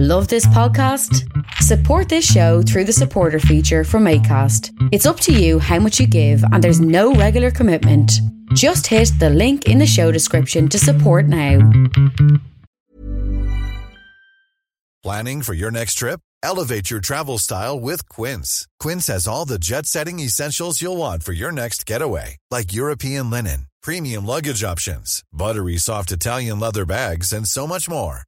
Love this podcast? Support this show through the supporter feature from ACAST. It's up to you how much you give, and there's no regular commitment. Just hit the link in the show description to support now. Planning for your next trip? Elevate your travel style with Quince. Quince has all the jet setting essentials you'll want for your next getaway, like European linen, premium luggage options, buttery soft Italian leather bags, and so much more.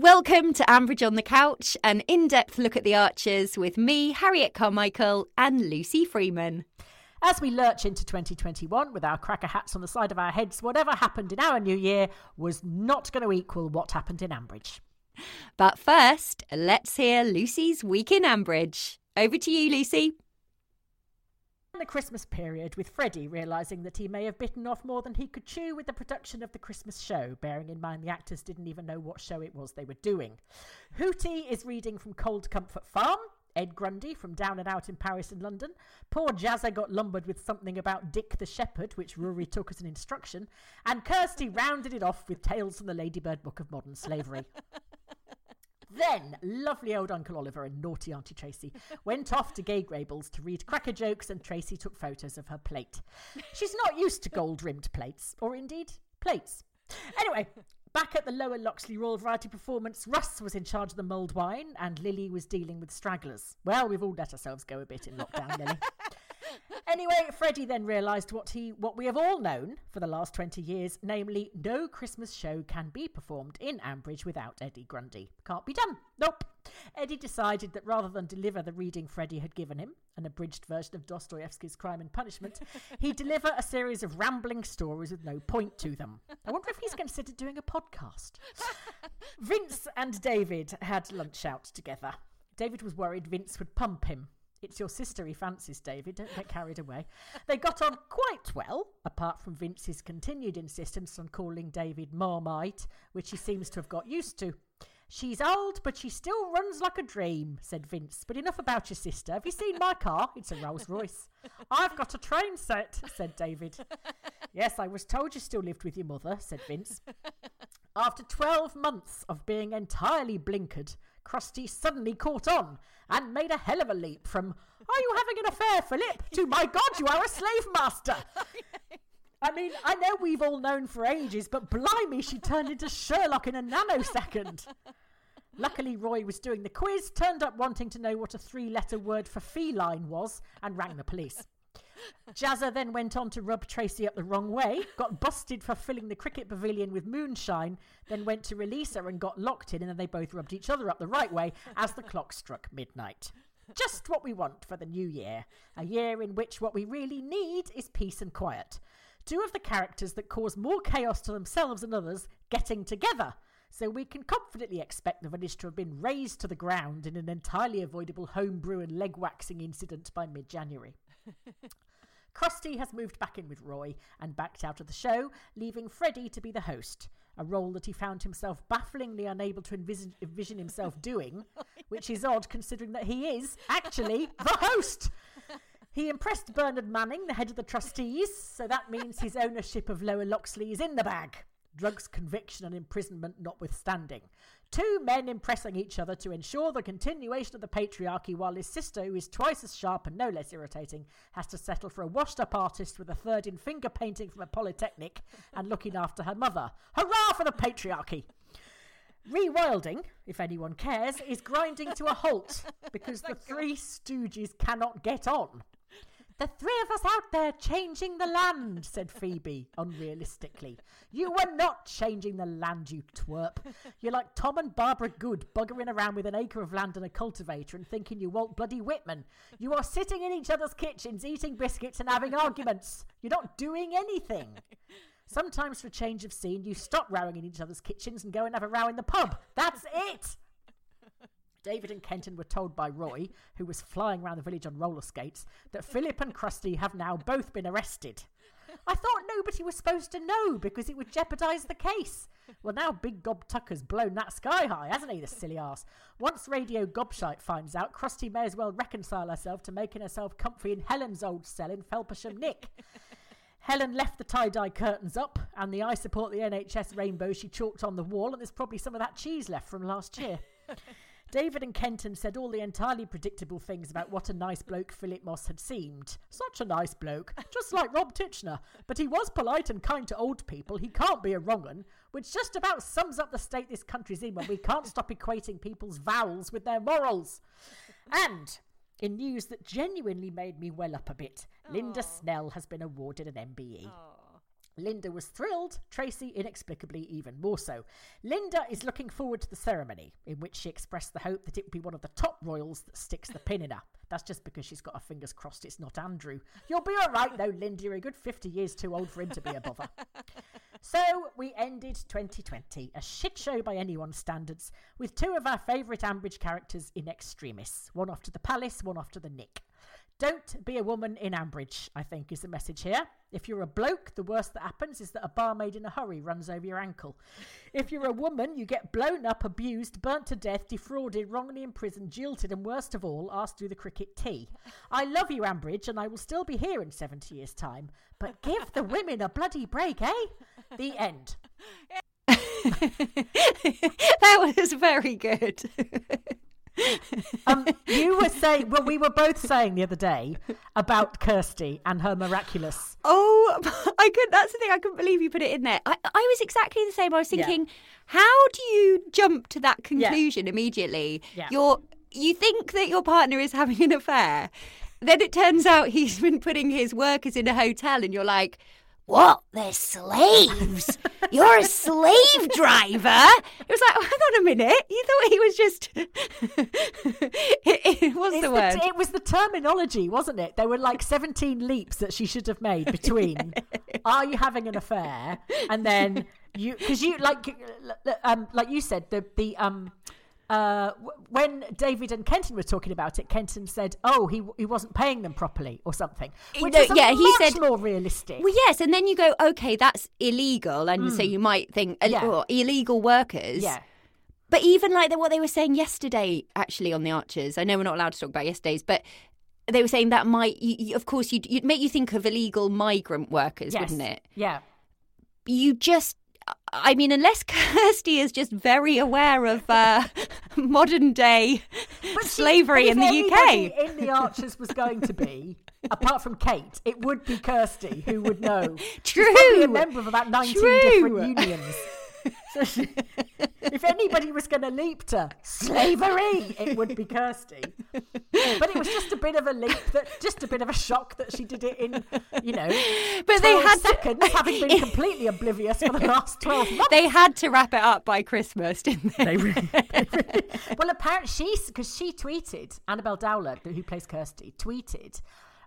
Welcome to Ambridge on the Couch, an in depth look at the Archers with me, Harriet Carmichael, and Lucy Freeman. As we lurch into 2021 with our cracker hats on the side of our heads, whatever happened in our new year was not going to equal what happened in Ambridge. But first, let's hear Lucy's Week in Ambridge. Over to you, Lucy. The Christmas period, with Freddie realising that he may have bitten off more than he could chew with the production of the Christmas show, bearing in mind the actors didn't even know what show it was they were doing. Hootie is reading from Cold Comfort Farm. Ed Grundy from Down and Out in Paris and London. Poor Jazza got lumbered with something about Dick the Shepherd, which Rory took as an instruction. And Kirsty rounded it off with Tales from the Ladybird Book of Modern Slavery. Then, lovely old Uncle Oliver and naughty Auntie Tracy went off to Grey Gables to read cracker jokes, and Tracy took photos of her plate. She's not used to gold rimmed plates, or indeed plates. Anyway, back at the Lower Loxley Royal Variety Performance, Russ was in charge of the mulled wine, and Lily was dealing with stragglers. Well, we've all let ourselves go a bit in lockdown, Lily. Anyway, Freddie then realised what he what we have all known for the last 20 years, namely no Christmas show can be performed in Ambridge without Eddie Grundy. Can't be done. Nope. Eddie decided that rather than deliver the reading Freddie had given him, an abridged version of Dostoevsky's Crime and Punishment, he'd deliver a series of rambling stories with no point to them. I wonder if he's considered doing a podcast. Vince and David had lunch out together. David was worried Vince would pump him. It's your sister he fancies, David. Don't get carried away. They got on quite well, apart from Vince's continued insistence on calling David Marmite, which he seems to have got used to. She's old, but she still runs like a dream, said Vince. But enough about your sister. Have you seen my car? It's a Rolls Royce. I've got a train set, said David. yes, I was told you still lived with your mother, said Vince. After 12 months of being entirely blinkered, Kirsty suddenly caught on and made a hell of a leap from, Are you having an affair, Philip? to, My God, you are a slave master. I mean, I know we've all known for ages, but blimey, she turned into Sherlock in a nanosecond. Luckily, Roy was doing the quiz, turned up wanting to know what a three letter word for feline was, and rang the police. Jazza then went on to rub Tracy up the wrong way, got busted for filling the cricket pavilion with moonshine, then went to release her and got locked in, and then they both rubbed each other up the right way as the clock struck midnight. Just what we want for the new year. A year in which what we really need is peace and quiet. Two of the characters that cause more chaos to themselves and others getting together. So we can confidently expect the village to have been razed to the ground in an entirely avoidable homebrew and leg waxing incident by mid January. Kirsty has moved back in with Roy and backed out of the show, leaving Freddie to be the host, a role that he found himself bafflingly unable to envision, envision himself oh doing, which is odd considering that he is actually the host. He impressed Bernard Manning, the head of the trustees, so that means his ownership of Lower Loxley is in the bag. Drugs conviction and imprisonment notwithstanding. Two men impressing each other to ensure the continuation of the patriarchy, while his sister, who is twice as sharp and no less irritating, has to settle for a washed up artist with a third in finger painting from a polytechnic and looking after her mother. Hurrah for the patriarchy! Rewilding, if anyone cares, is grinding to a halt because the three stooges cannot get on. The three of us out there changing the land, said Phoebe unrealistically. You were not changing the land, you twerp. You're like Tom and Barbara Good buggering around with an acre of land and a cultivator and thinking you Walt Bloody Whitman. You are sitting in each other's kitchens, eating biscuits and having arguments. You're not doing anything. Sometimes, for change of scene, you stop rowing in each other's kitchens and go and have a row in the pub. That's it. David and Kenton were told by Roy, who was flying around the village on roller skates, that Philip and Kirsty have now both been arrested. I thought nobody was supposed to know because it would jeopardise the case. Well, now Big Gob Tucker's blown that sky high, hasn't he, the silly ass? Once Radio Gobshite finds out, Kirsty may as well reconcile herself to making herself comfy in Helen's old cell in Felpersham Nick. Helen left the tie dye curtains up and the I support the NHS rainbow she chalked on the wall, and there's probably some of that cheese left from last year. David and Kenton said all the entirely predictable things about what a nice bloke Philip Moss had seemed. Such a nice bloke, just like Rob Titchener. But he was polite and kind to old people. He can't be a wrong un, which just about sums up the state this country's in when we can't stop equating people's vowels with their morals. And in news that genuinely made me well up a bit, Linda Snell has been awarded an MBE. Linda was thrilled, Tracy inexplicably even more so. Linda is looking forward to the ceremony, in which she expressed the hope that it would be one of the top royals that sticks the pin in her. That's just because she's got her fingers crossed it's not Andrew. You'll be all right, though, Linda. You're a good 50 years too old for him to be a bother. So we ended 2020, a shit show by anyone's standards, with two of our favourite Ambridge characters in extremis. One off to the palace, one off to the nick. Don't be a woman in Ambridge, I think, is the message here. If you're a bloke, the worst that happens is that a barmaid in a hurry runs over your ankle. If you're a woman, you get blown up, abused, burnt to death, defrauded, wrongly imprisoned, jilted, and worst of all, asked to do the cricket tea. I love you, Ambridge, and I will still be here in 70 years' time. But give the women a bloody break, eh? The end. that was very good. Um, you were saying, well, we were both saying the other day about Kirsty and her miraculous. Oh, I could. That's the thing. I couldn't believe you put it in there. I, I was exactly the same. I was Yeah. thinking, how do you jump to that conclusion immediately? Yeah. You're you think that your partner is having an affair, then it turns out he's been putting his workers in a hotel, and you're like. What? They're slaves? You're a slave driver? It was like, oh, hang on a minute. You thought he was just. it, it, It's the word? it was the terminology, wasn't it? There were like 17 leaps that she should have made between are you having an affair and then you because you like um like you said the the um uh, when David and Kenton were talking about it, Kenton said, "Oh, he he wasn't paying them properly or something," which No, is yeah, he much said- more realistic. Well, yes, and then you go, okay, that's illegal, and so you might think Yeah. oh, illegal workers. yeah, But even like the, what they were saying yesterday, actually on the Archers, I know we're not allowed to talk about yesterday's, but they were saying that might, you, you- of course, you'd, you'd make you think of illegal migrant workers, yes, wouldn't it? Yeah, You just, I mean, unless Kirsty is just very aware of uh, modern day But slavery but in the if UK. anybody in the Archers was going to be, apart from Kate, it would be Kirsty who would know. She's probably True. a member of about 19 True. different unions. So she- if anybody was going to leap to slavery, it would be Kirsty. But it was just a bit of a leap, that just a bit of a shock that she did it in, you know, But they 12 had to- seconds, having been completely oblivious for the last 12 months. They had to wrap it up by Christmas, didn't they? They really, they really- well, apparently she's because she tweeted Annabelle Dowler, who plays Kirsty, tweeted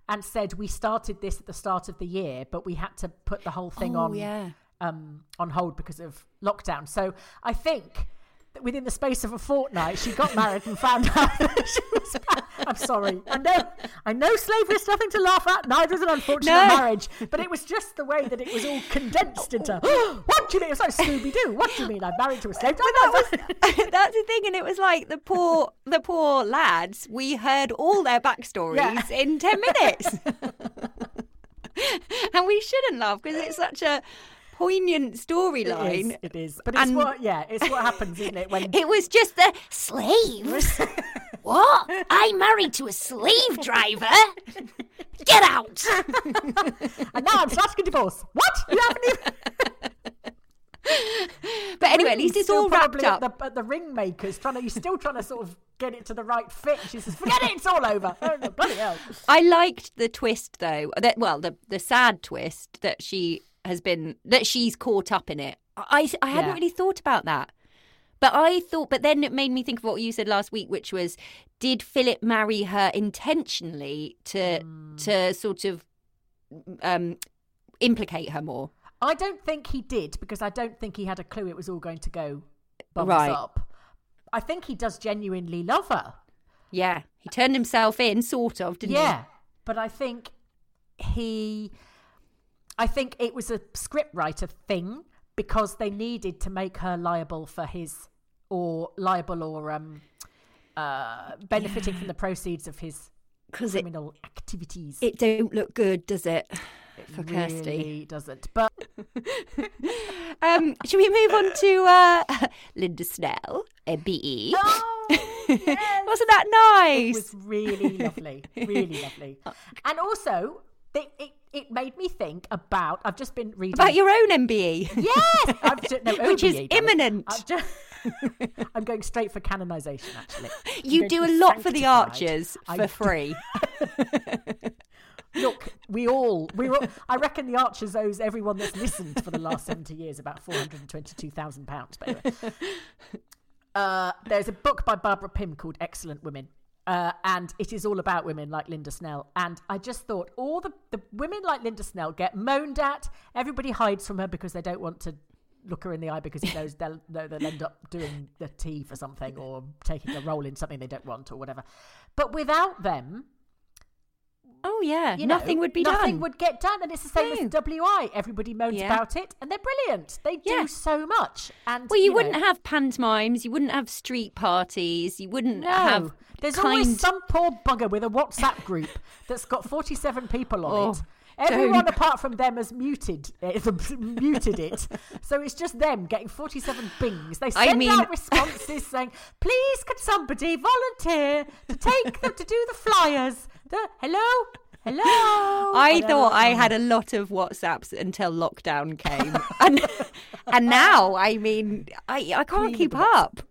and said we started this at the start of the year, but we had to put the whole thing Oh, on yeah. um, on hold because of lockdown. So I think. that Within the space of a fortnight, she got married and found out that she was. I'm sorry. I know. I know slavery is nothing to laugh at. Neither is an unfortunate No. marriage. But it was just the way that it was all condensed into. what do you mean? It was like Scooby Doo. What do you mean? I'm married to a slave? that was that's the thing, and it was like the poor the poor lads. We heard all their backstories Yeah. in ten minutes, and we shouldn't laugh because it's such a poignant It storyline. it is. But it's And- what, yeah, it's what happens, isn't it? When It was just the slaves. what? I'm married to a slave driver. Get out! and now I'm starting a divorce. What? You haven't even. But anyway, at least it's all wrapped up. At the, at the ring makers, trying to, he's still trying to sort of get it to the right fit. She says, "Forget it, it's all over." Oh, no, bloody hell! I liked the twist though. That well, the the sad twist that she has been that she's caught up in it. I I hadn't Yeah. really thought about that. But I thought but then it made me think of what you said last week which was did Philip marry her intentionally to Hmm. to sort of um implicate her more? I don't think he did because I don't think he had a clue it was all going to go bums Right. up. I think he does genuinely love her. Yeah, he turned himself in, sort of, didn't he? yeah, but I think he, I think it was a scriptwriter thing because they needed to make her liable for his or liable or um uh benefiting from the proceeds of his Because it, criminal activities. it don't look good, does it, for really Kirsty? doesn't. But Um, should we move on to uh, Linda Snell, MBE? oh, yes. Wasn't that nice? it was really lovely, really lovely. And also, they, it it made me think about. I've just been reading About your own MBE. Yes, I've ju- no, Which is imminent. I've ju- I'm going straight for canonisation. Actually, You do a lot for the archers I for do- free. Look, we all, we all. I reckon the Archers owes everyone that's listened for the last seventy years about four hundred and twenty-two thousand pounds. But anyway, uh, there's a book by Barbara Pym called "Excellent Women." Uh, and it is all about women like Linda Snell. And I just thought all the, the women like Linda Snell get moaned at. Everybody hides from her because they don't want to look her in the eye because it knows they'll, know they'll end up doing the tea for something or taking a role in something they don't want or whatever. But without them, Oh yeah, you know, nothing would be nothing done. Nothing would get done, and it's the same No. with WI. Everybody moans Yeah. about it, and they're brilliant. They do Yeah. so much. And Well, you, know, wouldn't have pantomimes. You wouldn't have street parties. You wouldn't No, have. There's kind... always some poor bugger with a WhatsApp group that's got 47 people on Oh, it. Everyone don't. apart from them has muted it, muted it. So it's just them getting 47 bings. They I send mean- out responses saying, "Please, could somebody volunteer to take them to do the flyers?" The hello, hello. I And thought I had a lot of WhatsApps until lockdown came, and and now I mean I I can't of keep up.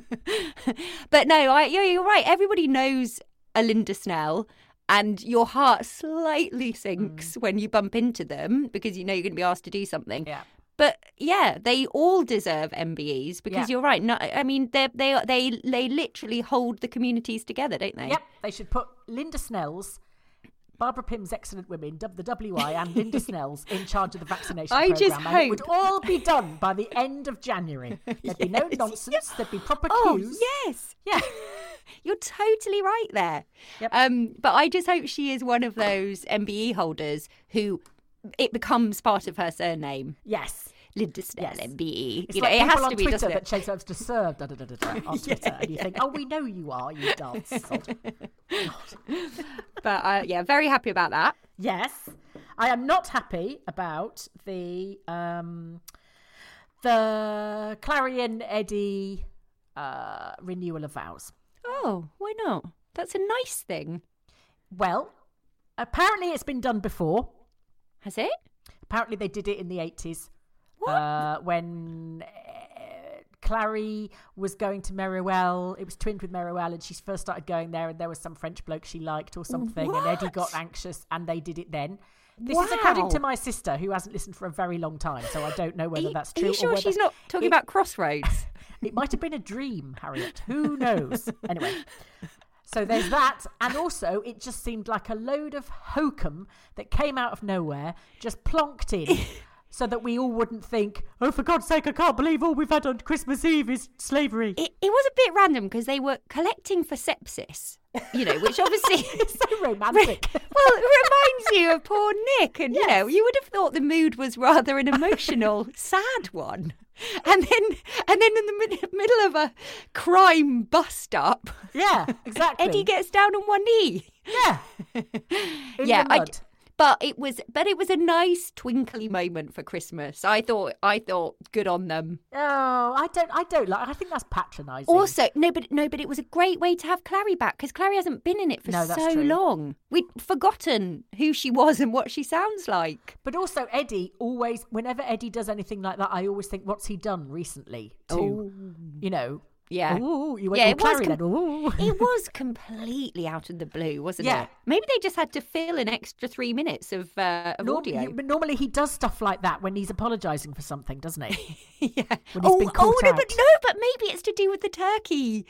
but no, I you're, you're right. Everybody knows a Linda Snell. And your heart slightly sinks mm. when you bump into them because you know you're going to be asked to do something. Yeah. But yeah, they all deserve MBEs because Yeah. you're right. No, I mean they they they they literally hold the communities together, don't they? Yep, they should put Linda Snell's, Barbara Pym's Excellent Women, the WI, and Linda Snell's in charge of the vaccination I program. just and it would all be done by the end of January. There'd be no Yes. nonsense. There'd be proper Oh queues. yes, Yeah. you're totally right there. Yep. Um, but I just hope she is one of those MBE holders who it becomes part of her surname, Yes. Linda Yes. MBE. It's you like know, it has on to be, Twitter that chase themselves to serve da, da, da, da, da, on Twitter, and you think, oh, we know you are, you dance. But uh, yeah, very happy about that. Yes, I am not happy about the um, the Clarion Eddie uh, renewal of vows. Oh, why not? That's a nice thing, Well, apparently it's been done before. has it? Apparently they did it in the eighties? Uh, when uh, Clarrie was going to Meyruelle. It was twinned with Meyruelle, and she first started going there, and there was some French bloke she liked or something, and Eddie got anxious, and they did it then. This is according to my sister, who hasn't listened for a very long time, so I don't know whether you, that's are true. you or sure whether she's not talking it- about Crossroads? It might have been a dream, Harriet. Who knows? anyway, so there's that, and also it just seemed like a load of hokum that came out of nowhere, just plonked in. So that we all wouldn't think, oh, for God's sake, I can't believe all we've had on Christmas Eve is slavery. it, it was a bit random because they were collecting for sepsis, you know, which obviously. It's so romantic. well, it reminds you of poor Nick, and you know, you would have thought the mood was rather an emotional, sad one. And then, and then in the mid- middle of a crime bust up, yeah, exactly. Eddie gets down on one knee. yeah, in yeah, I. but it was, but it was a nice twinkly moment for Christmas. I thought, I thought, good on them. Oh, I don't, I don't like. I think that's patronising. Also, no, but no, but it was a great way to have Clarrie back because Clarrie hasn't been in it for No, so true. long. We'd forgotten who she was and what she sounds like. But also, Eddie always, whenever Eddie does anything like that, I always think, what's he done recently to, oh. you know, Yeah. Ooh, you went Yeah, it was com- Ooh. It was completely out of the blue, wasn't Yeah. it? Maybe they just had to fill an extra three minutes of, uh, of audio. but normally he does stuff like that when he's apologising for something, doesn't he? yeah. when he's oh, oh no, but no, but maybe it's to do with the turkey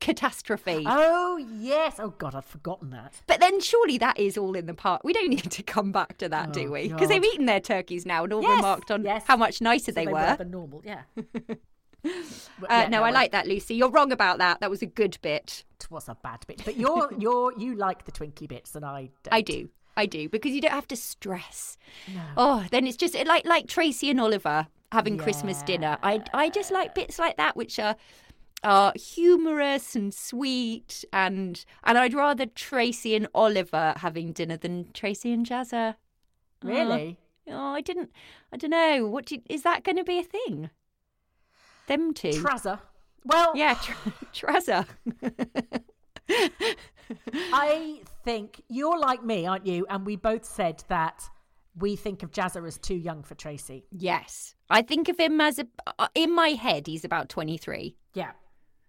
catastrophe. oh yes. Oh God, I'd forgotten that. But then surely that is all in the part. We don't need to come back to that, do Oh, we? Because they've eaten their turkeys now and all Yes, remarked on yes. how much nicer So they, they were. than normal. Yeah. Uh, yeah, no, I like that, Lucy. You're wrong about that. That was a good bit. It was a bad bit, but you're you're you like the twinkly bits, and I don't. I do. I do because you don't have to stress. Oh, then it's just like like Tracy and Oliver having Christmas dinner. I I just like bits like that which are are humorous and sweet and and I'd rather Tracy and Oliver having dinner than Tracy and Jazza. Really? Oh, I didn't. I don't know. What do you, is that going to be a thing? Them two. Trouser. Well, yeah, tr- Trazza. I think you're like me, aren't you? And we both said that we think of Jazza as too young for Tracy. yes, I think of him as a. uh, In my head, he's about twenty three. Yeah.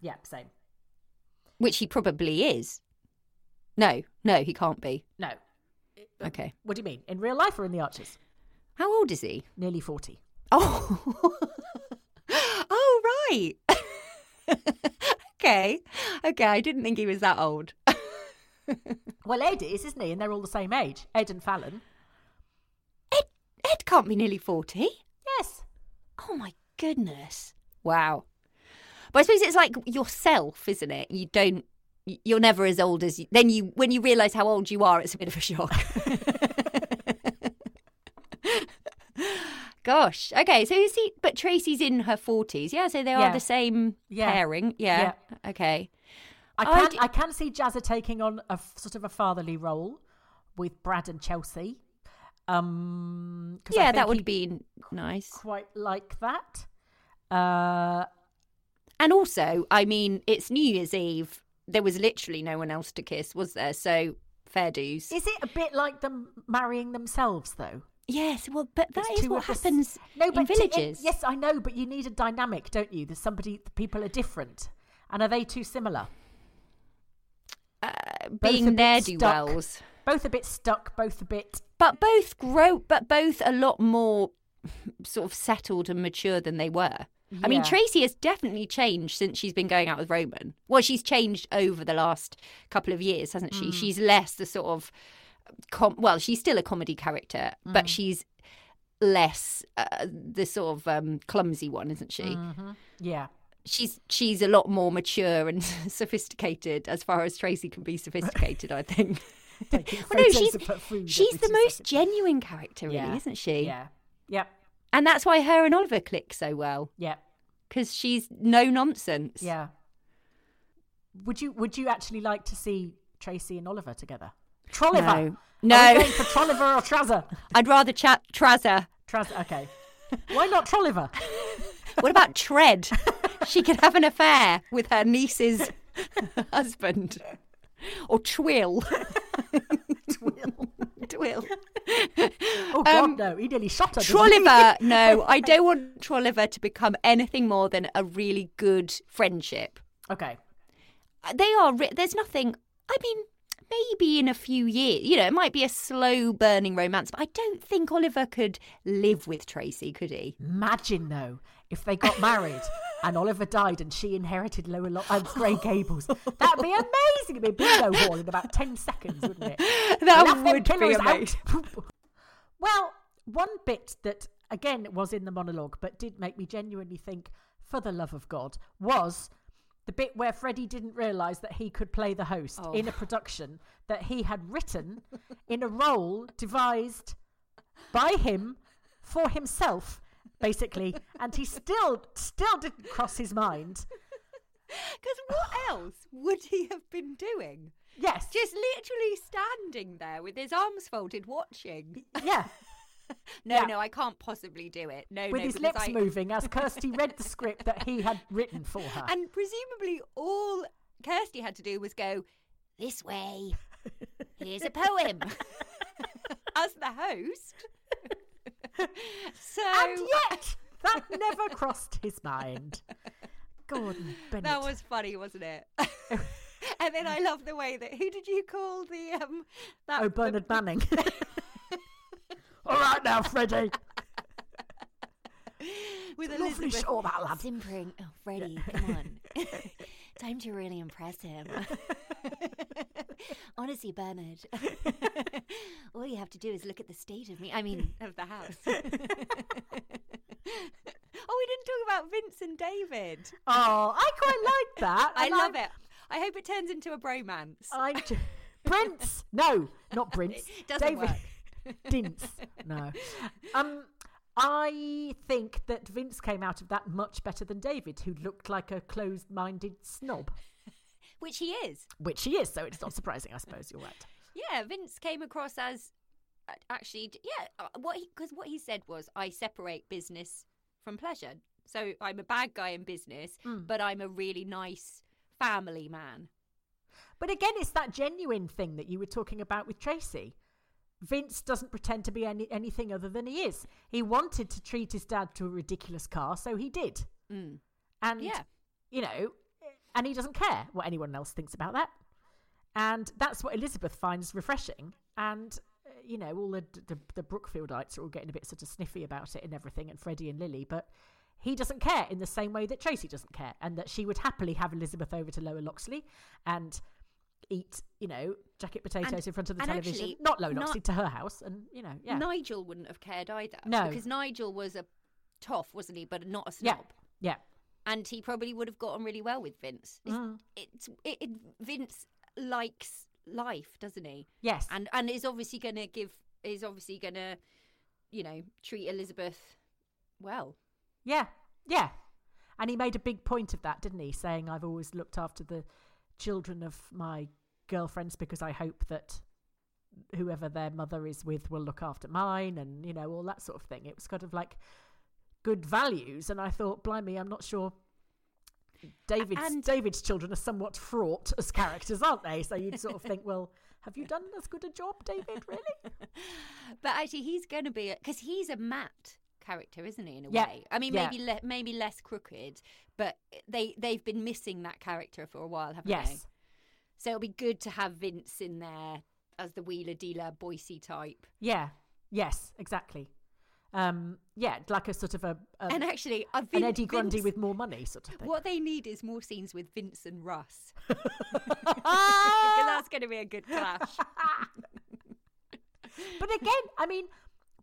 Yeah, same. which he probably is. No, no, he can't be. No. Okay. What do you mean? In real life or in the Archers? How old is he? Nearly 40. Oh, oh, right. okay, okay. I didn't think he was that old. Well, Ed is, isn't he? And they're all the same age. Ed and Fallon. Ed, Ed can't be nearly forty. Yes. Oh my goodness! Wow. But I suppose it's like yourself, isn't it? You don't. You're never as old as you. Then you, when you realise how old you are, it's a bit of a shock. Gosh. Okay. So is he? But Tracy's in her forties. Yeah. So they Yeah. are the same Yeah. pairing. Yeah. Okay. I I can, d- I can see Jazza taking on a sort of a fatherly role with Brad and Chelsea. Um, I Yeah, that would be nice. quite like that. Uh, And also, I mean, it's New Year's Eve. There was literally no one else to kiss, was there? So fair dues. is it a bit like them marrying themselves, though? Yes. Well, but that is what of the s- happens no, in but to- it- villages. yes, I know, but you need a dynamic, don't you? There's somebody. The people are different, and are they too similar? Uh, being ne'er do wells. Both a bit stuck. Both a bit. But both grow, but both a lot more sort of settled and mature than they were. I mean, Tracy has definitely changed since she's been going out with Roman. Well, she's changed over the last couple of years, hasn't Mm. she? She's less the sort of, com- well, she's still a comedy character, Mm. but she's less uh, the sort of um, clumsy one, isn't she? Mm-hmm. Yeah. She's she's a lot more mature and sophisticated as far as Tracy can be sophisticated. I think. Well, no, she's of her food she's the most seconds. genuine character, really, Yeah. isn't she? Yeah. Yep. And that's why her and Oliver click so well Yep. because she's no nonsense. Yeah. Would you Would you actually like to see Tracy and Oliver together? Trolliver. No. Are No. going for Trolliver or Trazza? I'd rather chat Trazza. Trazza. Okay. Why not Trolliver? What about Tread? she could have an affair with her niece's husband. Or Twill. Twill. Twill. Oh God, um, no! He nearly shot her. Trolliver. No, I don't want Trolliver to become anything more than a really good friendship. Okay. they are there's nothing i mean maybe in a few years you know it might be a slow burning romance but i don't think oliver could live with tracy could he Imagine though if they got married and Oliver died and she inherited Lower Lo- uh, Grey Gables. That'd be amazing. It'd be a bingo hall in about ten seconds, wouldn't it? That Laugh would be amazing. well, one bit that again was in the monologue, but did make me genuinely think, for the love of God, was the bit where Freddie didn't realise that he could play the host Oh. in a production that he had written in a role devised by him for himself, basically, and he still still didn't cross his mind. because what else would he have been doing? Yes, just literally standing there with his arms folded watching. Yeah, no Yeah. no i can't possibly do it no with no, his lips I- moving as Kirsty read the script that he had written for her. and presumably all kirsty had to do was go this way here's a poem as the host so And yet, that never crossed his mind. Gordon Bennett. That was funny, wasn't it? and then I love the way that who did you call the um that Oh, Bernard Manning. All right now, Freddie. with Lovely Elizabeth show, that lad. simpering. Oh, Freddie, come on, time to really impress him. Honestly, Bernard, all you have to do is look at the state of me. I mean, of the house. Oh, we didn't talk about Vince and David. Oh, I quite like that. I and love I'm- it. I hope it turns into a bromance. I j- Prince. No, not Prince. Doesn't David. Dince. No. Um, I think that Vince came out of that much better than David, who looked like a closed-minded snob, Which he is. which he is. So it's not surprising, I suppose. You're right. Yeah, Vince came across as uh, actually, yeah, uh, what because what he said was, I separate business from pleasure. So I'm a bad guy in business, but I'm a really nice family man. But again, it's that genuine thing that you were talking about with Tracy. Vince doesn't pretend to be any, anything other than he is. He wanted to treat his dad to a ridiculous car, so he did. And, Yeah. you know, and he doesn't care what anyone else thinks about that. And that's what Elizabeth finds refreshing. And, uh, you know, all the, the, the Brookfieldites are all getting a bit sort of sniffy about it and everything, and Freddie and Lily. But he doesn't care in the same way that Tracy doesn't care, and that she would happily have Elizabeth over to Lower Loxley and eat, you know, jacket potatoes And- in front of the television. actually, Not not- to her house. And, you know, yeah. Nigel wouldn't have cared either. No. because Nigel was a toff, wasn't he? But not a snob. Yeah. and he probably would have got on really well with Vince. It's, Mm. it's it, it, Vince likes life, doesn't he? Yes. and and is obviously going to give is obviously going to, you know, treat Elizabeth well. Yeah, yeah. And he made a big point of that, didn't he? Saying, I've always looked after the children of my girlfriends because I hope that whoever their mother is with will look after mine and, you know, all that sort of thing. It was kind of like good values. And I thought, blimey, I'm not sure. David's And- David's children are somewhat fraught as characters, aren't they? So you'd sort of think, well, have you done as good a job, David? Really? But actually, he's going to be because he's a Matt character, isn't he? In a Yeah, way, I mean, yeah. maybe le- maybe less crooked, but they they've been missing that character for a while, haven't they? yes. So it'll be good to have Vince in there as the wheeler dealer, Boycie type. Yeah. Yes. Exactly. Um, yeah, like a sort of a, a and actually, uh, an Vin- Eddie Grundy Vince- with more money, sort of thing. What they need is more scenes with Vince and Russ. Because that's going to be a good clash. But again, I mean,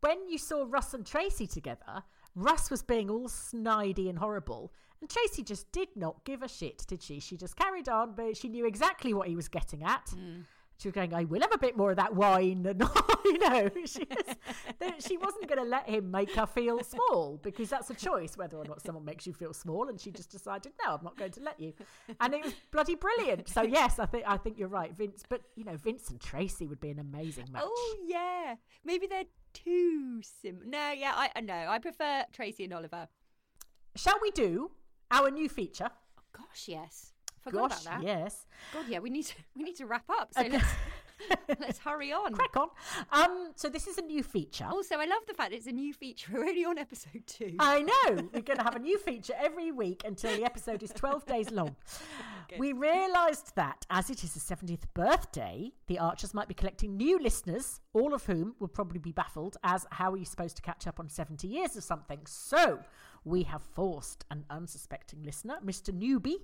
when you saw Russ and Tracy together, Russ was being all snidey and horrible, and Tracy just did not give a shit, did she? She just carried on, but she knew exactly what he was getting at. Mm. She was going, I will have a bit more of that wine. And, you know, she, was, she wasn't going to let him make her feel small because that's a choice whether or not someone makes you feel small. And she just decided, no, I'm not going to let you. And it was bloody brilliant. So, yes, I think I think you're right, Vince. But, you know, Vince and Tracy would be an amazing match. Oh yeah, maybe they're too sim. No, yeah, I know. I prefer Tracy and Oliver. Shall we do our new feature? Oh, gosh, yes, forgot Gosh, about that. yes. God, yeah, we need to we need to wrap up. So let's let's hurry on. Crack on. Um, so this is a new feature. Also, I love the fact it's a new feature. We're only on episode two. I know. We're going to have a new feature every week until the episode is 12 days long. We realised that as it is the 70th birthday, the Archers might be collecting new listeners, all of whom will probably be baffled as how are you supposed to catch up on 70 years of something. So we have forced an unsuspecting listener, Mr. Newbie,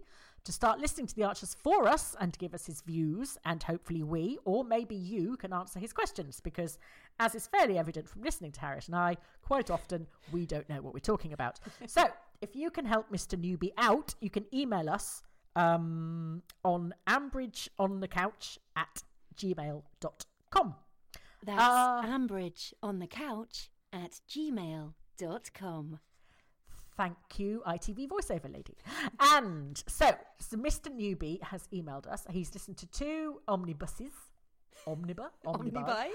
to start listening to the Archers for us and to give us his views. And hopefully we, or maybe you, can answer his questions because, as is fairly evident from listening to Harriet and I, quite often we don't know what we're talking about. so if you can help Mr. Newbie out, you can email us um, on ambridgeonthecouch at gmail.com. That's Uh, Ambridge on the couch at gmail.com. Thank you, ITV voiceover lady. And so, so Mr. Newbie has emailed us. He's listened to two omnibuses. Omniba? Omnibuy?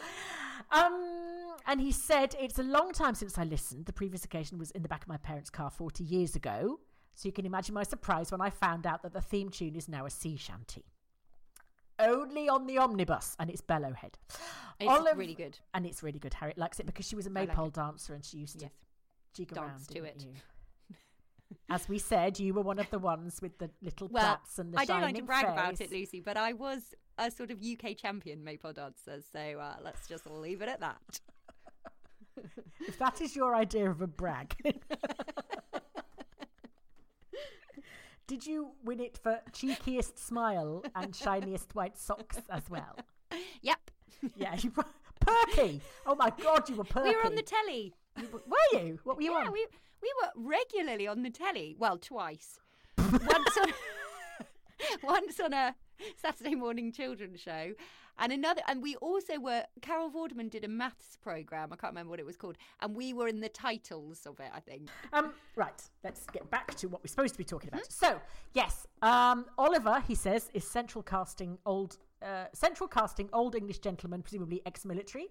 Um, and he said, It's a long time since I listened. The previous occasion was in the back of my parents' car 40 years ago. So you can imagine my surprise when I found out that the theme tune is now a sea shanty. Only on the omnibus, and it's Bellowhead. It's really good. And it's really good. Harriet likes it because she was a maypole it. dancer and she used to Yes. jig Dance around. to it. You? As we said, you were one of the ones with the little Well, plaits and the I don't like to brag about it, Lucy, but I was a sort of UK champion maypole dancer, so uh, let's just leave it at that. If that is your idea of a brag. Did you win it for cheekiest smile and shiniest white socks as well? Yep. Yeah, you were perky. Oh my god, you were perky. We were on the telly Were you? What were you yeah, on? we we were regularly on the telly. Well, twice. once on once on a Saturday morning children's show, and another. And we also were. Carol Vorderman did a maths program. I can't remember what it was called, and we were in the titles of it. I think. Um, right, let's get back to what we're supposed to be talking about. So, yes, um, Oliver, he says, is central casting old, uh, central casting old English gentleman, presumably ex-military.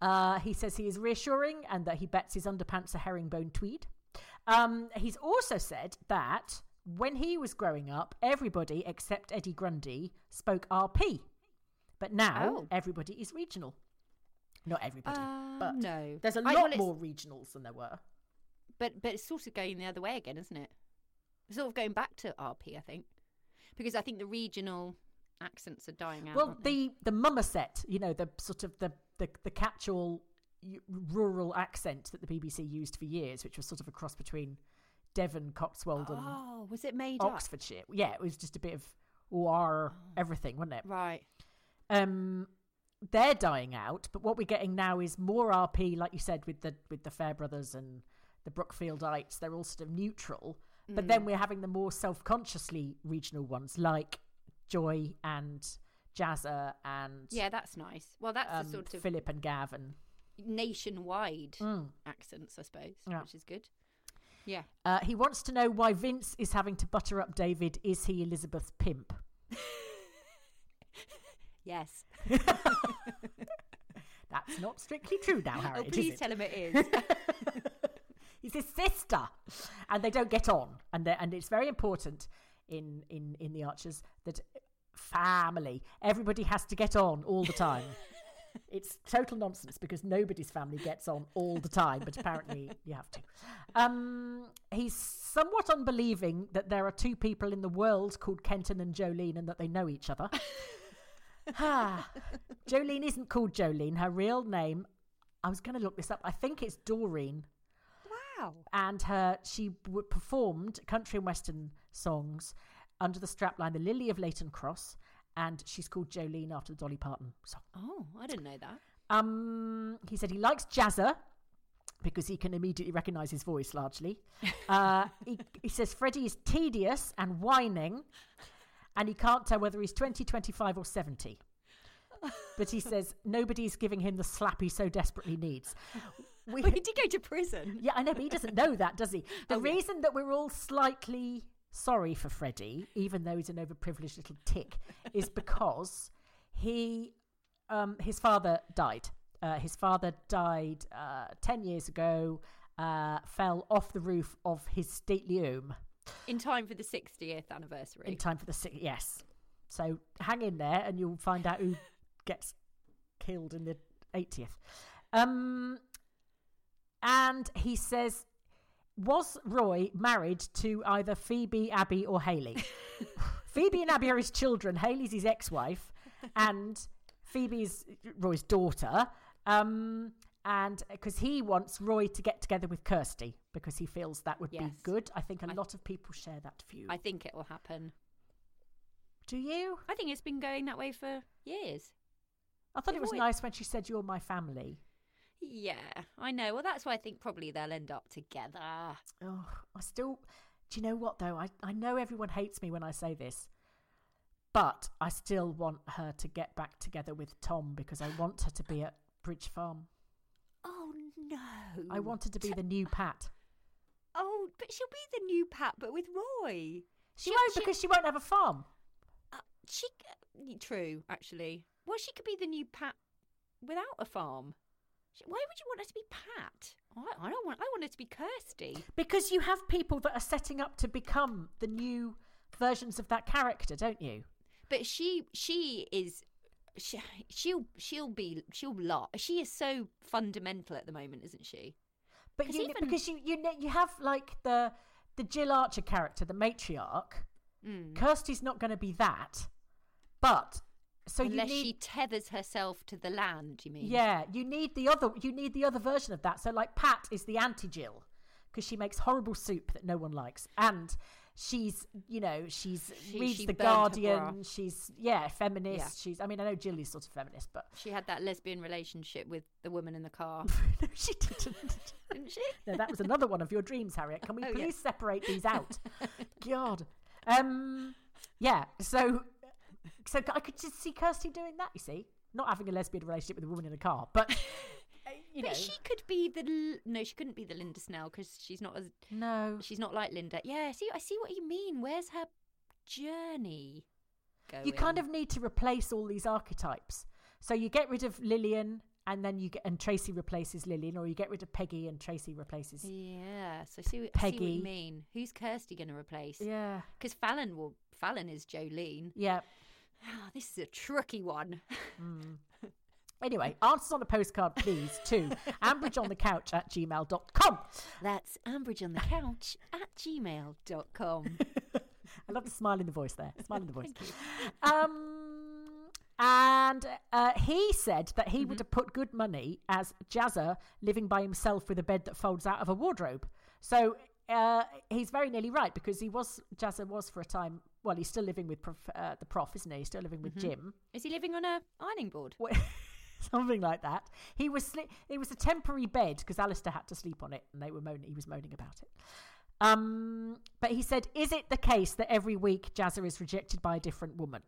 Uh, he says he is reassuring and that he bets his underpants are herringbone tweed. Um, he's also said that when he was growing up, everybody except Eddie Grundy spoke RP, but now Oh. everybody is regional. Not everybody, Uh, but no. there's a I- lot well, more regionals than there were. But but it's sort of going the other way again, isn't it? It's sort of going back to RP, I think, because I think the regional accents are dying out. Well, the the mummerset, you know, the sort of the the, the catch-all rural accent that the BBC used for years, which was sort of a cross between Devon, Cotswold, and oh, was it made up? Oxfordshire. Yeah, it was just a bit of or everything, wasn't it? Right. Um, they're dying out, but what we're getting now is more RP, like you said, with the with the Fairbrothers and the Brookfieldites. They're all sort of neutral, but Mm. then we're having the more self-consciously regional ones, like Joy and Jazza and Yeah, that's nice. Well, that's um, the sort of Philip and Gavin. nationwide accents, I suppose, Yeah. which is good. Yeah. Uh, he wants to know why Vince is having to butter up David. Is he Elizabeth's pimp? Yes. That's not strictly true now, Harry. Oh, please tell him it is. He's his sister, and they don't get on, and and it's very important in in in the Archers that family everybody has to get on all the time. it's total nonsense because nobody's family gets on all the time, but apparently you have to. Um, he's somewhat unbelieving that there are two people in the world called Kenton and Jolene, and that they know each other. Jolene isn't called Jolene. Her real name, I was going to look this up. I think it's Doreen wow. and her she w- performed country and western songs under the strapline "The Lily of Layton Cross," and she's called Jolene after the Dolly Parton song. Oh, I didn't know that. Um, he said he likes Jazza because he can immediately recognise his voice largely. Uh, he, he says Freddie is tedious and whining, and he can't tell whether he's 20, 25, or 70. But he says nobody's giving him the slap he so desperately needs. We, But he did go to prison. yeah, I know, but he doesn't know that, does he? The Oh, yeah. reason that we're all slightly sorry for Freddie, even though he's an overprivileged little tick, is because he, um, his father died. Uh, his father died uh, ten years ago. Uh, fell off the roof of his stately home In time for the 60th anniversary. in time for the six. Yes, so hang in there, and you'll find out who gets killed in the 80th. Um, and he says, was Roy married to either Phoebe, Abby, or Hayley? Phoebe and Abby are his children. Hayley's his ex-wife, and Phoebe's Roy's daughter. Um, and because he wants Roy to get together with Kirsty because he feels that would be good. I think a lot of people share that view. I think it will happen. Do you? I think it's been going that way for years. I thought It it was always- nice when she said, "You're my family." Yeah, I know. Well, that's why I think probably they'll end up together. Oh, I still. Do you know what though? I I know everyone hates me when I say this, but I still want her to get back together with Tom because I want her to be at Bridge Farm. Oh no! I want her to be the new Pat. Oh, but she'll be the new Pat, but with Roy. She won't because she won't have a farm. Uh, she true actually. Well, she could be the new Pat without a farm. Why would you want her to be Pat? I, I don't want. I want her to be Kirsty. Because you have people that are setting up to become the new versions of that character, don't you? But she she is she, she'll she'll be she'll lot. She is so fundamental at the moment, isn't she? But you, even- because you you you have like the the Jill Archer character, the matriarch. Mm. Kirsty's not going to be that, but so Unless you need she tethers herself to the land. You mean? yeah you need the other you need the other version of that. So like Pat is the anti Jill because she makes horrible soup that no one likes, and she's you know she's She- reads she the Guardian. She's yeah feminist. Yeah. She's I mean I know Jill is sort of feminist, but She had that lesbian relationship with the woman in the car, no, she didn't. didn't she? No, that was another one of your dreams, Harriet. Can we Oh, please yes. separate these out? God. Um, yeah. So, so I could just see Kirsty doing that. You see, not having a lesbian relationship with a woman in a car, but uh, you know, she could be the L- no, she couldn't be the Linda Snell because she's not as no. she's not like Linda. Yeah, see, I see what you mean. Where's her journey going? You kind of need to replace all these archetypes. So you get rid of Lilian, and then you get and Tracy replaces Lilian, or you get rid of Peggy and Tracy replaces. Yeah, so see, I see what Peggy. you mean. Who's Kirsty going to replace? Yeah. Because Fallon will. Fallon is Jolene. Yeah. Ah, this is a tricky one. Anyway, answers on a postcard, please, to ambridgeonthecouch at gmail.com. That's Ambridge on the couch at gmail.com. I love the smile in the voice there. Smile in the voice. Um, and uh, he said that he would have put good money as Jazzer living by himself with a bed that folds out of a wardrobe. So uh, he's very nearly right because he was Jazzer was for a time. Well, he's still living with prof, uh, the prof, isn't he? He's still living with Jim. is he living on a ironing board? Something like that. He was sli- it was a temporary bed because Alistair had to sleep on it, and they were moaning. He was moaning about it. Um, but he said, "Is it the case that every week Jazzer is rejected by a different woman?"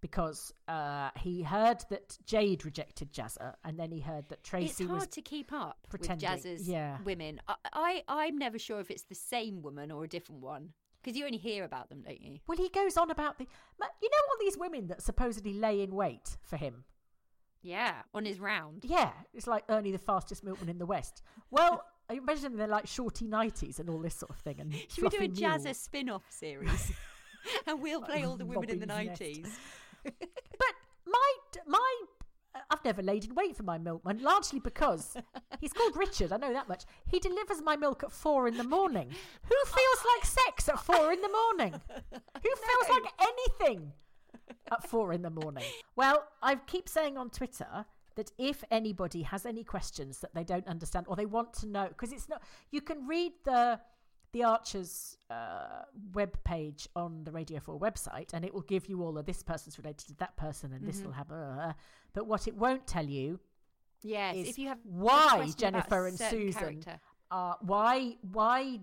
Because uh, he heard that Jade rejected Jazzer, and then he heard that Tracy was. it's hard was. to keep up pretending, with Jazz's yeah. women. I, I, I'm never sure if it's the same woman or a different one. Because you only hear about them, don't you? Well, he goes on about the. You know all these women that supposedly lay in wait for him. Yeah, on his round. Yeah, it's like Ernie the fastest milkman in the West. Well, I imagine they're like shorty nighties and all this sort of thing. And Should we do a fluffy Jazzer spin off series? and we'll play all the women in the 90s. But my my, I've never laid in wait for my milkman, largely because he's called Richard. I know that much. He delivers my milk at four in the morning. Who feels like sex at four in the morning? Who feels like anything at four in the morning? Well, I keep saying on Twitter that if anybody has any questions that they don't understand or they want to know, because it's not, you can read the the Archers uh, web page on the Radio 4 website, and it will give you all of this person's related to that person, and this will have. Uh, but what it won't tell you Yes, is if you have why Jennifer and Susan are why why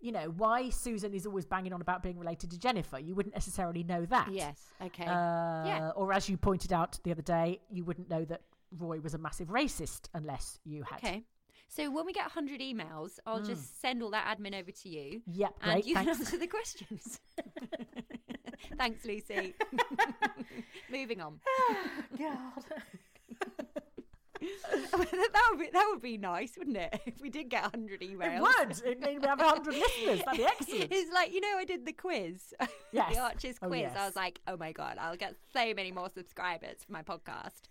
you know why Susan is always banging on about being related to Jennifer. You wouldn't necessarily know that. Yes, okay. Uh, Yeah. Or as you pointed out the other day, you wouldn't know that Roy was a massive racist unless you had. okay. So when we get 100 emails, I'll just mm. send all that admin over to you. Yep, And great. you can answer the questions. Thanks, Lucy. Moving on. God. that would be that would be nice, wouldn't it? If we did get 100 emails. It would. It means we have 100 listeners. That'd be excellent. It's like you know, I did the quiz, Yes. the Archers Oh, quiz. I was like, oh my god, I'll get so many more subscribers for my podcast.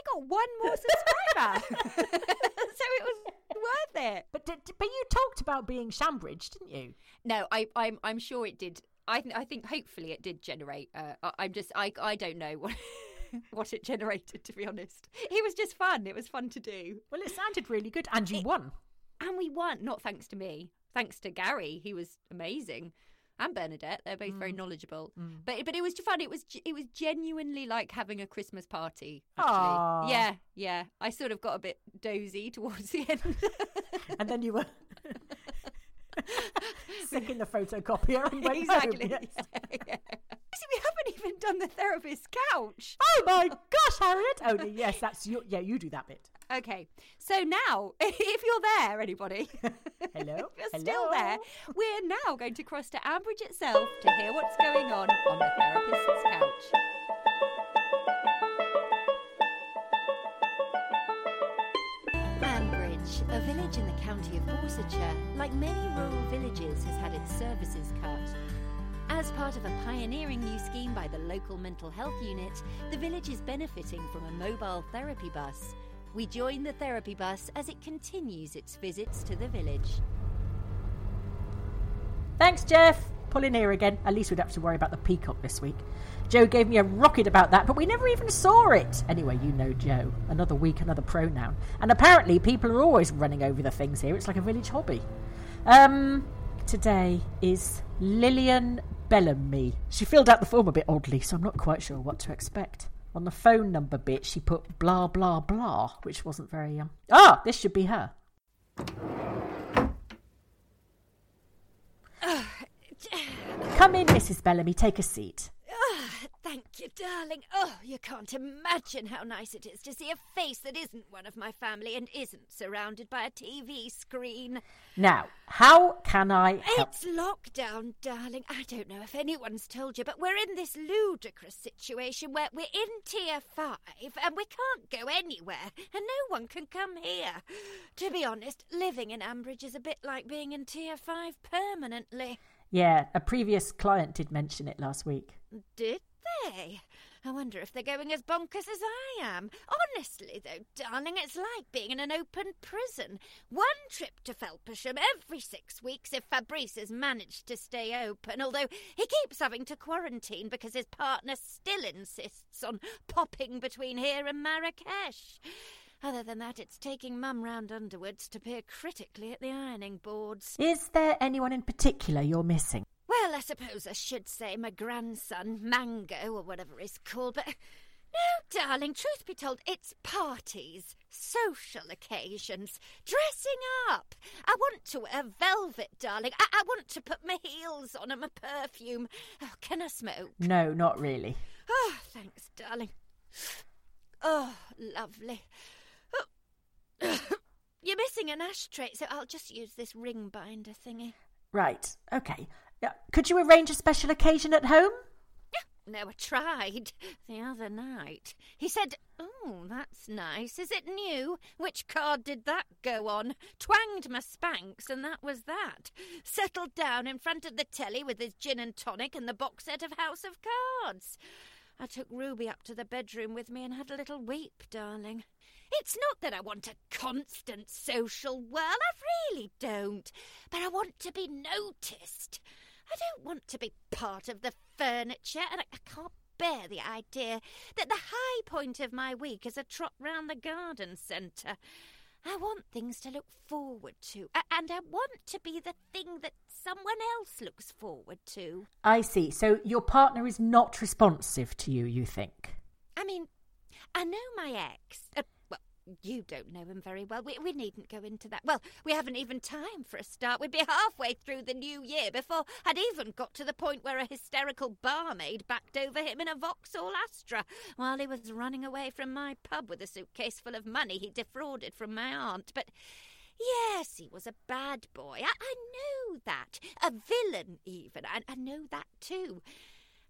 I I got one more subscriber, so it was worth it. But did, but you talked about being Shambridge, didn't you? No, I I'm I'm sure it did. I th- I think hopefully it did generate. Uh, I, I'm just I I don't know what. what it generated to be honest it was just fun it was fun to do Well, it sounded really good, and you won. and we won not thanks to me thanks to gary he was amazing and bernadette they're both Mm. very knowledgeable but but it was fun it was it was genuinely like having a christmas party actually yeah yeah i sort of got a bit dozy towards the end And then you were sick in the photocopier and went exactly home. Yes. yeah. See, we haven't even done the therapist's couch Oh my gosh, Harriet! Oh yes, that's your. Yeah, you do that bit. Okay, so now, if you're there, anybody, Hello? if you're still there, we're now going to cross to Ambridge itself to hear what's going on on the therapist's couch. Ambridge, a village in the county of Borsetshire, like many rural villages, has had its services cut. As part of a pioneering new scheme by the local mental health unit, the village is benefiting from a mobile therapy bus. We join the therapy bus as it continues its visits to the village. Thanks, Jeff. Pulling here again. At least we'd have to worry about the peacock this week. Joe gave me a rocket about that, but we never even saw it. Anyway, you know Joe. Another week, another pronoun. And apparently, people are always running over the things here. It's like a village hobby. Um, today is Lilian Bellamy. She filled out the form a bit oddly, so I'm not quite sure what to expect. On the phone number bit, she put blah blah blah, which wasn't very um. Ah, this should be her. Come in, Mrs. Bellamy. Take a seat. You, darling. Oh, you can't imagine how nice it is to see a face that isn't one of my family and isn't surrounded by a TV screen. Now, how can I help? It's lockdown, darling. I don't know if anyone's told you, but we're in this ludicrous situation where we're in tier five and we can't go anywhere and no one can come here. To be honest, living in Ambridge is a bit like being in tier five permanently. Yeah, a previous client did mention it last week. Did they? I wonder if they're going as bonkers as I am. Honestly, though, darling, it's like being in an open prison. One trip to Felpersham every six weeks if Fabrice has managed to stay open, although he keeps having to quarantine because his partner still insists on popping between here and Marrakesh. Other than that, it's taking Mum round Underwoods to peer critically at the ironing boards. Is there anyone in particular you're missing? Well, I suppose I should say my grandson, Mango, or whatever he's called, but. No, darling, truth be told, it's parties, social occasions, dressing up. I want to wear velvet, darling. I, I want to put my heels on and my perfume. Oh, can I smoke? No, not really. Oh, thanks, darling. Oh, lovely. Oh. You're missing an ashtray, so I'll just use this ring binder thingy. Right, okay. Could you arrange a special occasion at home? No, I tried the other night. He said, Oh, that's nice. Is it new? Which card did that go on? Twanged my spanks, and that was that. Settled down in front of the telly with his gin and tonic and the box set of House of Cards. I took Ruby up to the bedroom with me and had a little weep, darling. It's not that I want a constant social whirl, I really don't. But I want to be noticed. I don't want to be part of the furniture, and I, I can't bear the idea that the high point of my week is a trot round the garden centre. I want things to look forward to, and I want to be the thing that someone else looks forward to. I see. So your partner is not responsive to you, you think? I mean, I know my ex. Uh, You don't know him very well. We, we needn't go into that. Well, we haven't even time for a start. We'd be halfway through the new year before I'd even got to the point where a hysterical barmaid backed over him in a Vauxhall Astra while he was running away from my pub with a suitcase full of money he defrauded from my aunt. But yes, he was a bad boy. I, I know that. A villain, even. I, I know that too.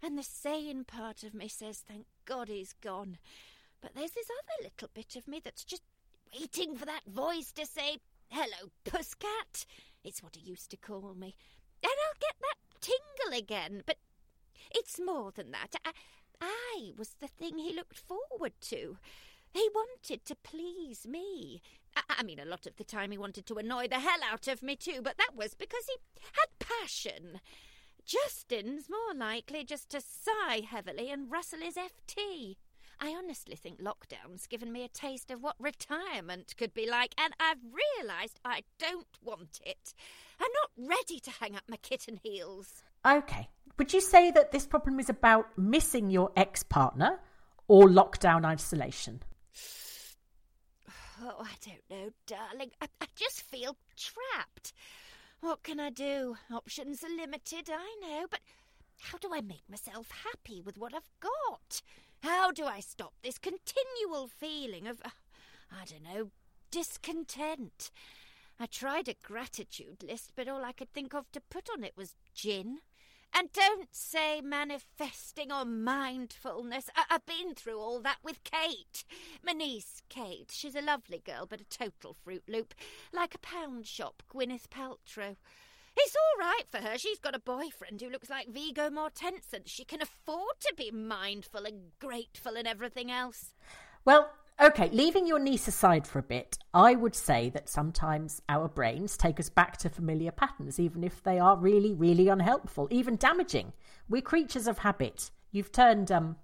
And the sane part of me says, thank God he's gone. But there's this other little bit of me that's just waiting for that voice to say, Hello, Pusscat. It's what he used to call me. And I'll get that tingle again. But it's more than that. I, I was the thing he looked forward to. He wanted to please me. I, I mean, a lot of the time he wanted to annoy the hell out of me too, but that was because he had passion. Justin's more likely just to sigh heavily and rustle his FT. I honestly think lockdown's given me a taste of what retirement could be like, and I've realised I don't want it. I'm not ready to hang up my kitten heels. Okay. Would you say that this problem is about missing your ex partner or lockdown isolation? Oh, I don't know, darling. I, I just feel trapped. What can I do? Options are limited, I know, but how do I make myself happy with what I've got? How do I stop this continual feeling of, uh, I don't know, discontent? I tried a gratitude list, but all I could think of to put on it was gin. And don't say manifesting or mindfulness. I- I've been through all that with Kate. My niece, Kate. She's a lovely girl, but a total Fruit Loop. Like a pound shop Gwyneth Paltrow. It's all right for her. She's got a boyfriend who looks like Viggo Mortensen. She can afford to be mindful and grateful and everything else. Well, okay, leaving your niece aside for a bit, I would say that sometimes our brains take us back to familiar patterns, even if they are really, really unhelpful, even damaging. We're creatures of habit. You've turned, um,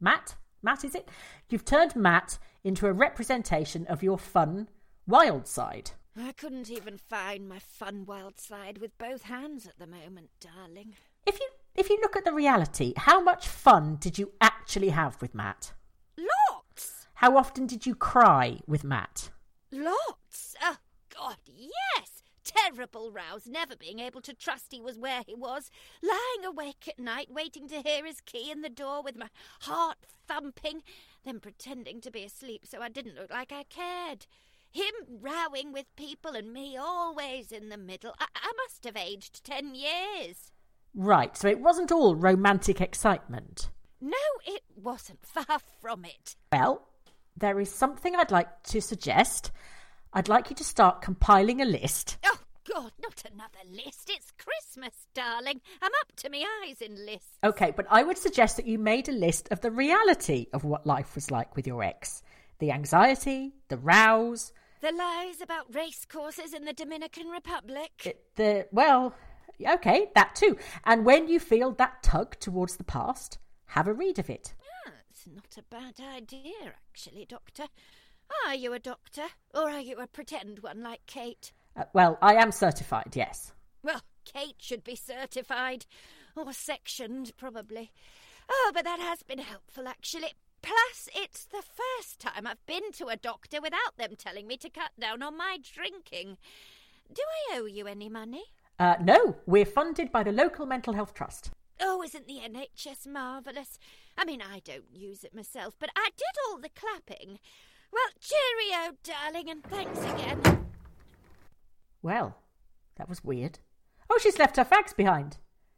Matt? Matt, is it? You've turned Matt into a representation of your fun, wild side. I couldn't even find my fun wild side with both hands at the moment, darling. If you if you look at the reality, how much fun did you actually have with Matt? Lots! How often did you cry with Matt? Lots! Oh, God, yes! Terrible rows, never being able to trust he was where he was, lying awake at night waiting to hear his key in the door with my heart thumping, then pretending to be asleep so I didn't look like I cared. Him rowing with people and me always in the middle. I, I must have aged ten years. Right, so it wasn't all romantic excitement. No, it wasn't. Far from it. Well, there is something I'd like to suggest. I'd like you to start compiling a list. Oh, God, not another list. It's Christmas, darling. I'm up to my eyes in lists. Okay, but I would suggest that you made a list of the reality of what life was like with your ex the anxiety, the rows, The lies about race courses in the Dominican Republic. it- the, well, okay, that too. And when you feel that tug towards the past, have a read of it. Ah, it's not a bad idea, actually, Doctor. Are you a doctor? Or are you a pretend one like Kate? Uh, well, I am certified, yes. Well, Kate should be certified. Or sectioned, probably. Oh, but that has been helpful, actually. Plus, it's the first time I've been to a doctor without them telling me to cut down on my drinking. Do I owe you any money? Uh, no, we're funded by the local mental health trust. Oh, isn't the NHS marvellous? I mean, I don't use it myself, but I did all the clapping. Well, cheerio, darling, and thanks again. Well, that was weird. Oh, she's left her fags behind.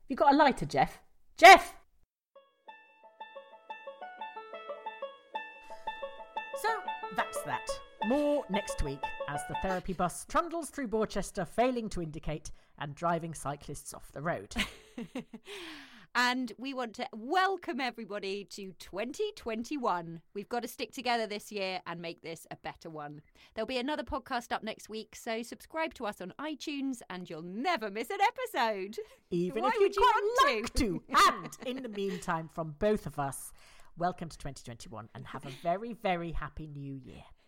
You got a lighter, Jeff? Jeff! More next week as the therapy bus trundles through Borchester, failing to indicate and driving cyclists off the road. And we want to welcome everybody to 2021. We've got to stick together this year and make this a better one. There'll be another podcast up next week, so subscribe to us on iTunes and you'll never miss an episode. Even Why if you you like to? to. And in the meantime, from both of us, welcome to 2021 and have a very, very happy new year.